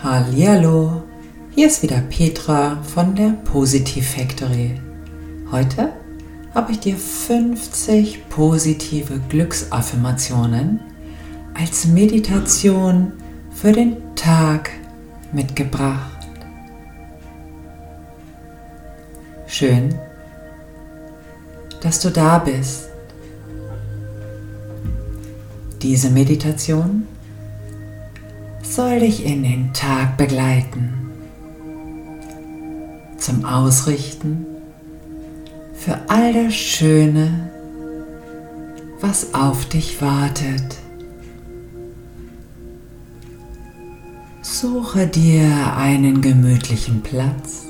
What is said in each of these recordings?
Hallihallo, hier ist wieder Petra von der Positiv Factory. Heute habe ich dir 50 positive Glücksaffirmationen als Meditation für den Tag mitgebracht. Schön, dass du da bist. Diese Meditation soll dich in den Tag begleiten, zum Ausrichten für all das Schöne, was auf dich wartet. Suche dir einen gemütlichen Platz,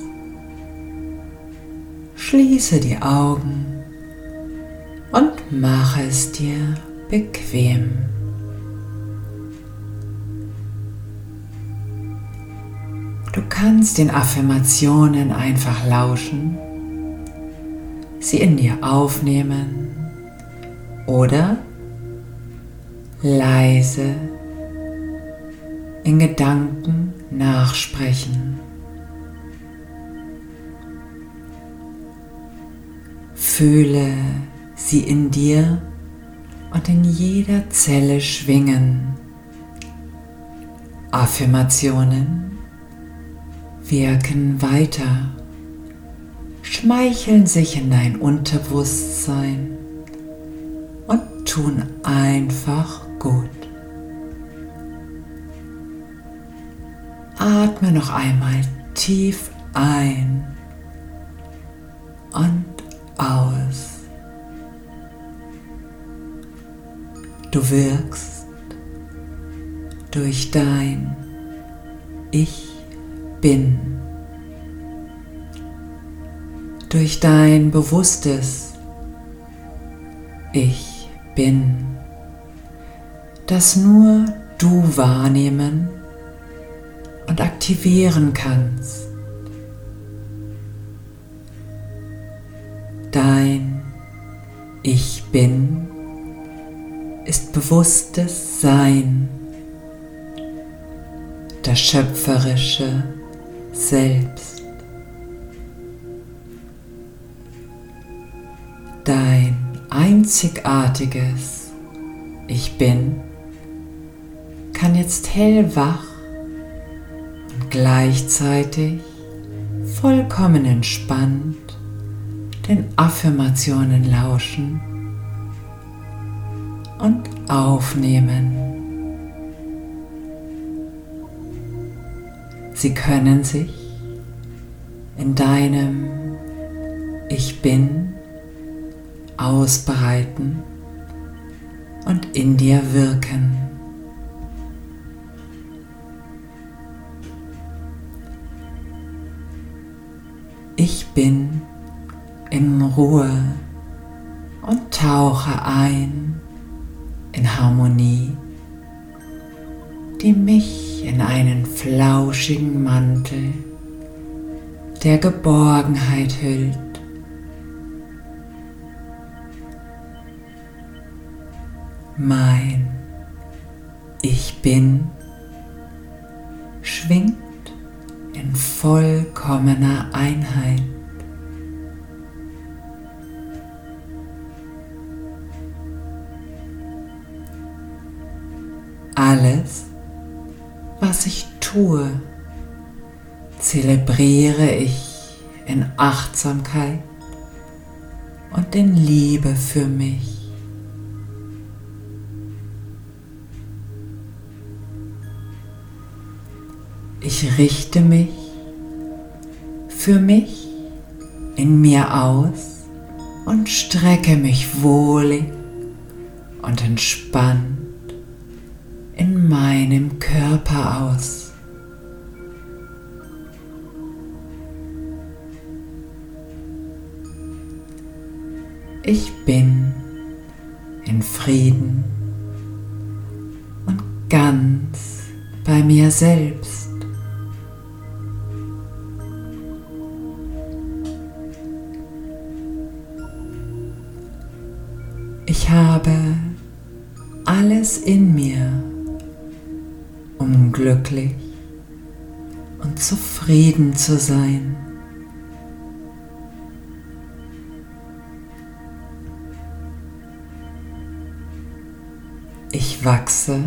schließe die Augen und mache es dir bequem. Du kannst den Affirmationen einfach lauschen, sie in dir aufnehmen oder leise in Gedanken nachsprechen. Fühle sie in dir und in jeder Zelle schwingen. Affirmationen wirken weiter, schmeicheln sich in dein Unterbewusstsein und tun einfach gut. Atme noch einmal tief ein und aus. Du wirkst durch dein Ich bin. Durch dein bewusstes Ich bin, das nur du wahrnehmen und aktivieren kannst. Dein Ich bin ist bewusstes Sein, das schöpferische selbst. Dein einzigartiges Ich bin kann jetzt hellwach und gleichzeitig vollkommen entspannt den Affirmationen lauschen und aufnehmen. Sie können sich in deinem Ich bin ausbreiten und in dir wirken. Ich bin in Ruhe und tauche ein in Harmonie, die mich in einen flauschigen Mantel der Geborgenheit hüllt. Mein Ich bin schwingt in vollkommener Einheit. Achtsamkeit und in Liebe für mich. Ich richte mich für mich in mir aus und strecke mich wohlig und entspannt in meinem Körper aus. Ich bin in Frieden und ganz bei mir selbst. Ich habe alles in mir, um glücklich und zufrieden zu sein. Wachse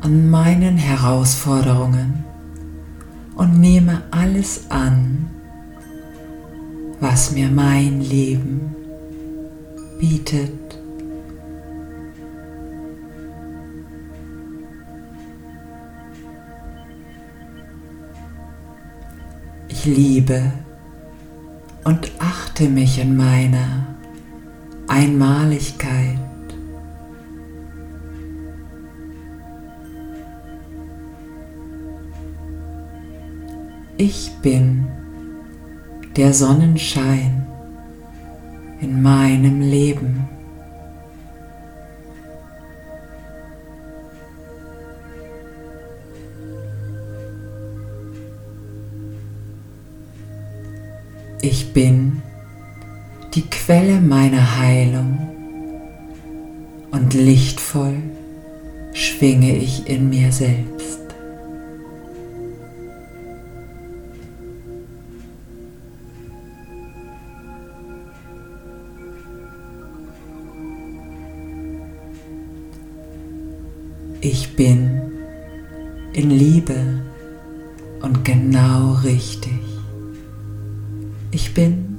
an meinen Herausforderungen und nehme alles an, was mir mein Leben bietet. Ich liebe und achte mich in meiner Einmaligkeit. Ich bin der Sonnenschein in meinem Leben. Ich bin die Quelle meiner Heilung und lichtvoll schwinge ich in mir selbst. Ich bin in Liebe und genau richtig. Ich bin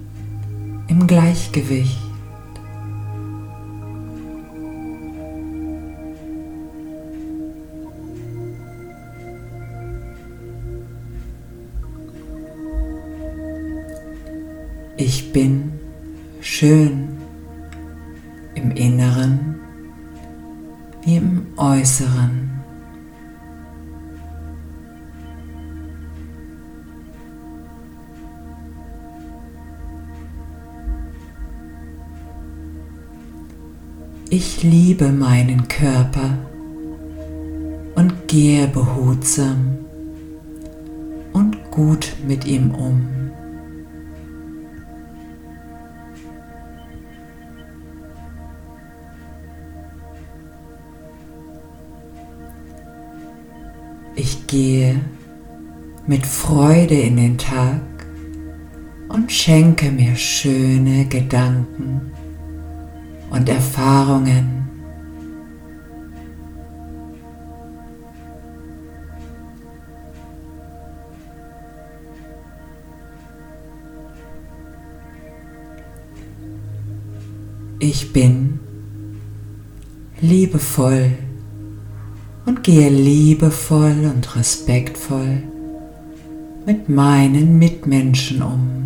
im Gleichgewicht. Ich bin schön Äußeren. Ich liebe meinen Körper und gehe behutsam und gut mit ihm um. Ich gehe mit Freude in den Tag und schenke mir schöne Gedanken und Erfahrungen. Ich bin liebevoll und gehe liebevoll und respektvoll mit meinen Mitmenschen um.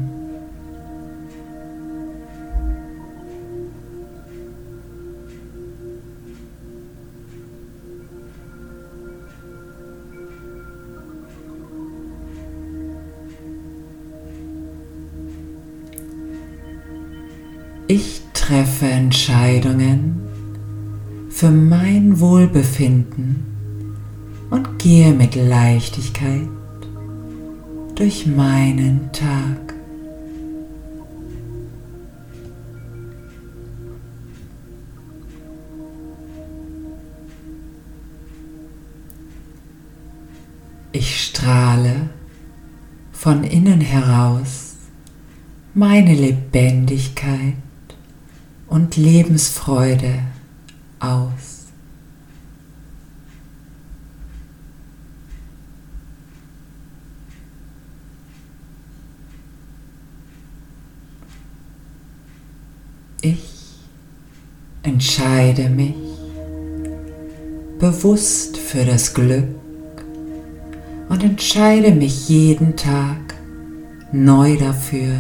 Ich treffe Entscheidungen für mein Wohlbefinden und gehe mit Leichtigkeit durch meinen Tag. Ich strahle von innen heraus meine Lebendigkeit und Lebensfreude aus. Ich entscheide mich bewusst für das Glück und entscheide mich jeden Tag neu dafür.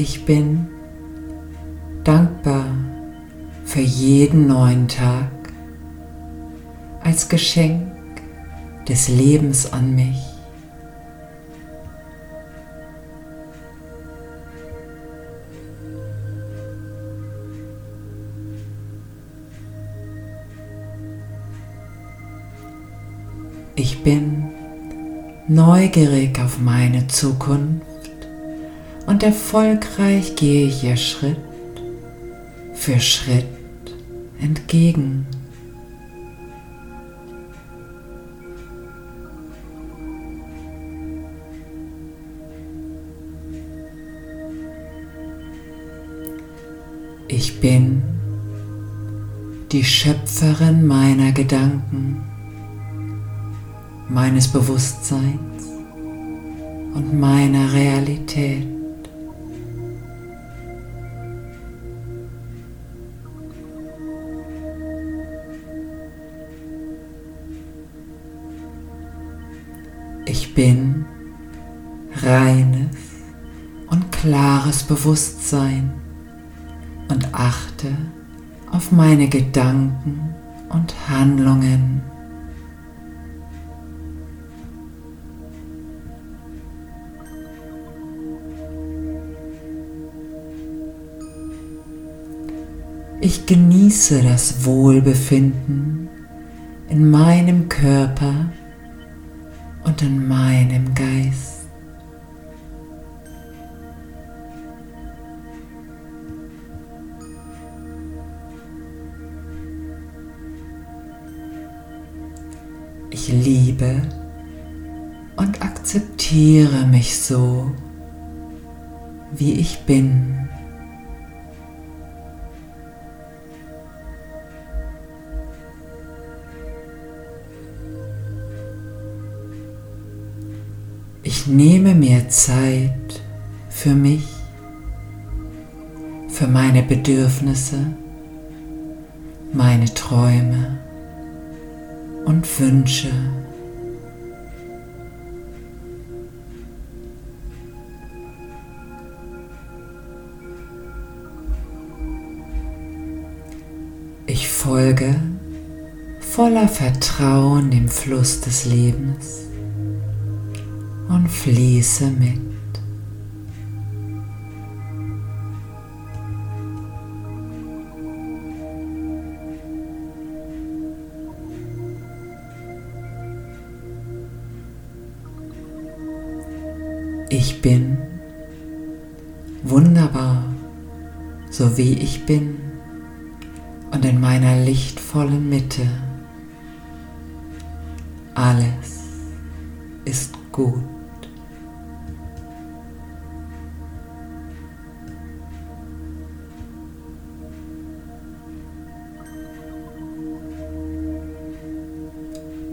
Ich bin dankbar für jeden neuen Tag als Geschenk des Lebens an mich. Ich bin neugierig auf meine Zukunft und erfolgreich gehe ich ihr Schritt für Schritt entgegen. Ich bin die Schöpferin meiner Gedanken, meines Bewusstseins und meiner Realität. Bin reines und klares Bewusstsein und achte auf meine Gedanken und Handlungen. Ich genieße das Wohlbefinden in meinem Körper und in meinem Geist. Ich liebe und akzeptiere mich so, wie ich bin. Ich nehme mir Zeit für mich, für meine Bedürfnisse, meine Träume und Wünsche. Ich folge voller Vertrauen dem Fluss des Lebens und fließe mit. Ich bin wunderbar, so wie ich bin und in meiner lichtvollen Mitte. Alles ist gut.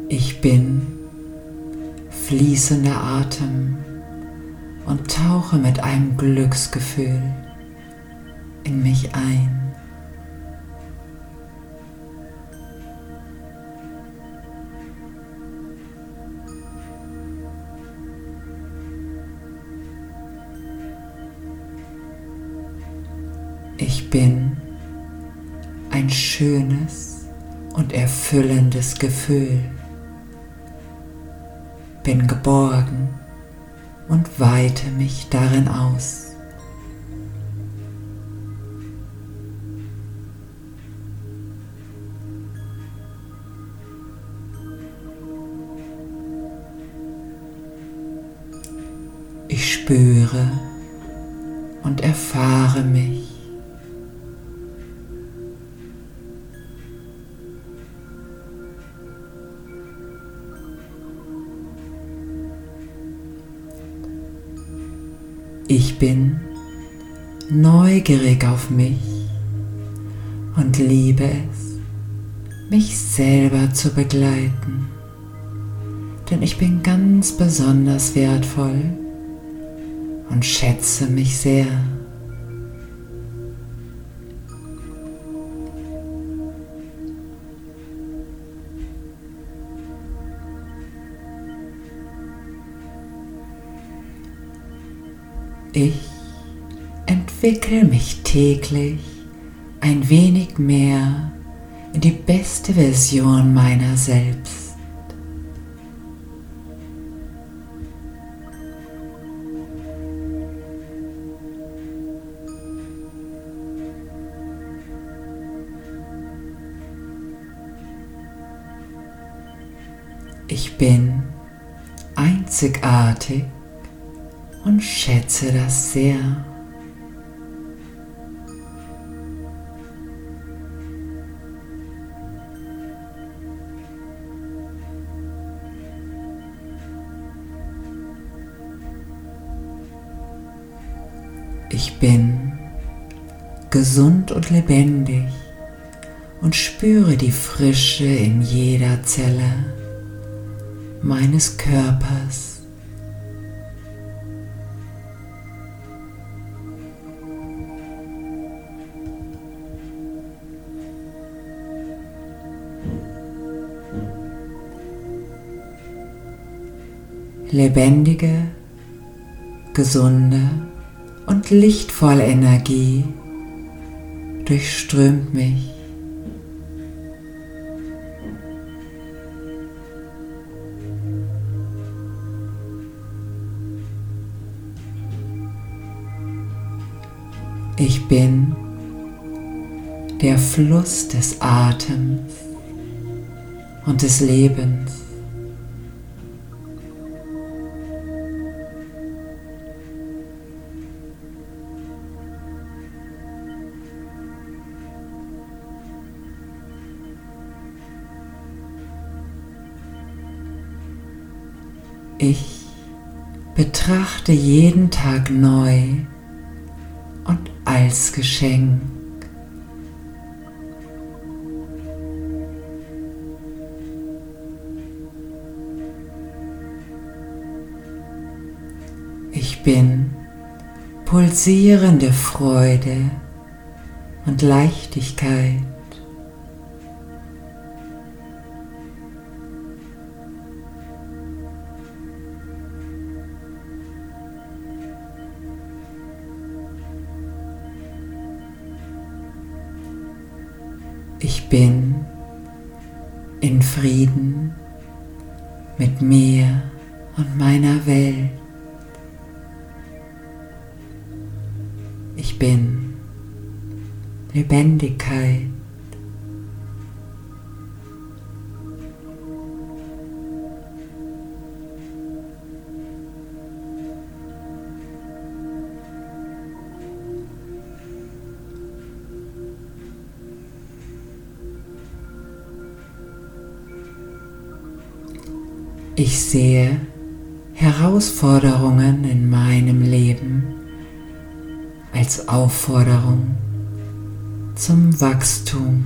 Ich bin fließender Atem und tauche mit einem Glücksgefühl in mich ein. Ich bin ein schönes und erfüllendes Gefühl. Bin geborgen und weite mich darin aus. Ich spüre und erfahre mich. Ich bin neugierig auf mich und liebe es, mich selber zu begleiten, denn ich bin ganz besonders wertvoll und schätze mich sehr. Ich entwickle mich täglich ein wenig mehr in die beste Version meiner selbst. Ich bin einzigartig und schätze das sehr. Ich bin gesund und lebendig und spüre die Frische in jeder Zelle meines Körpers. Lebendige, gesunde und lichtvolle Energie durchströmt mich. Ich bin der Fluss des Atems und des Lebens. Ich betrachte jeden Tag neu und als Geschenk. Ich bin pulsierende Freude und Leichtigkeit. Ich bin in Frieden mit mir und meiner Welt. Ich bin Lebendigkeit. Ich sehe Herausforderungen in meinem Leben als Aufforderung zum Wachstum.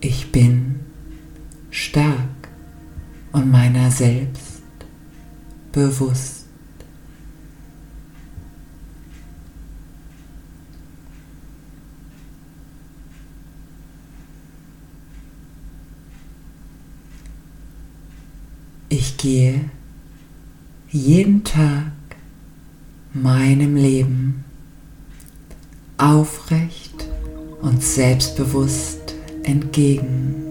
Ich bin bewusst. Ich gehe jeden Tag meinem Leben aufrecht und selbstbewusst entgegen.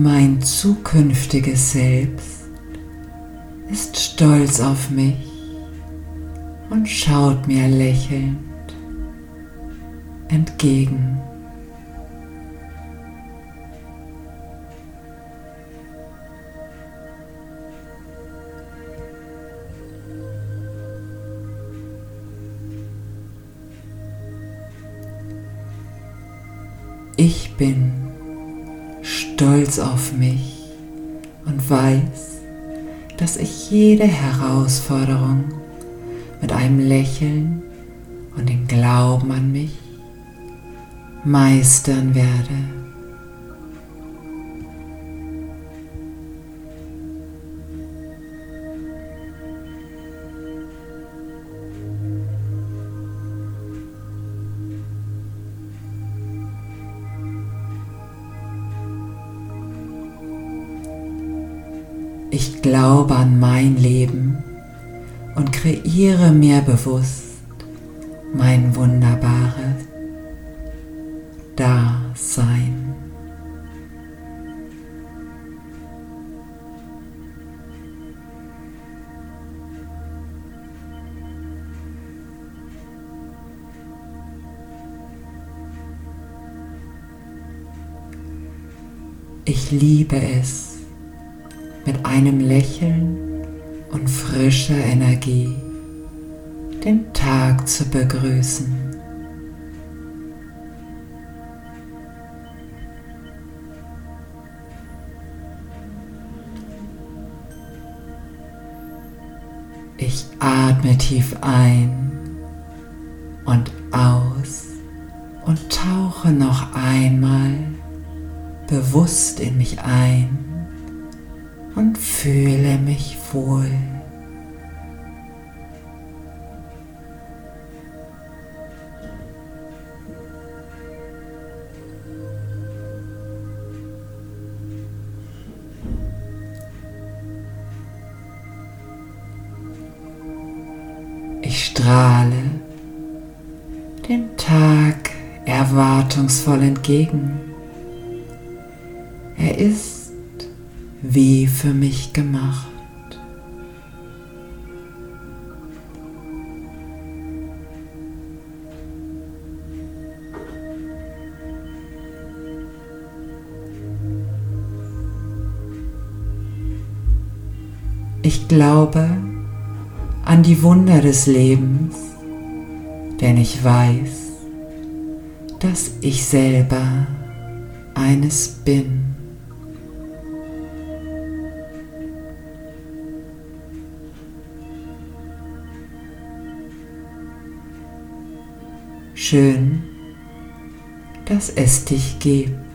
Mein zukünftiges Selbst ist stolz auf mich und schaut mir lächelnd entgegen. Ich bin stolz auf mich und weiß, dass ich jede Herausforderung mit einem Lächeln und dem Glauben an mich meistern werde. Ich glaube an mein Leben und kreiere mir bewusst mein wunderbares Dasein. Ich liebe es, einem Lächeln und frischer Energie den Tag zu begrüßen. Ich atme tief ein und aus und tauche noch einmal bewusst in mich ein und fühle mich wohl. Ich strahle dem Tag erwartungsvoll entgegen. Er ist wie für mich gemacht. Ich glaube an die Wunder des Lebens, denn ich weiß, dass ich selber eines bin. Schön, dass es dich gibt.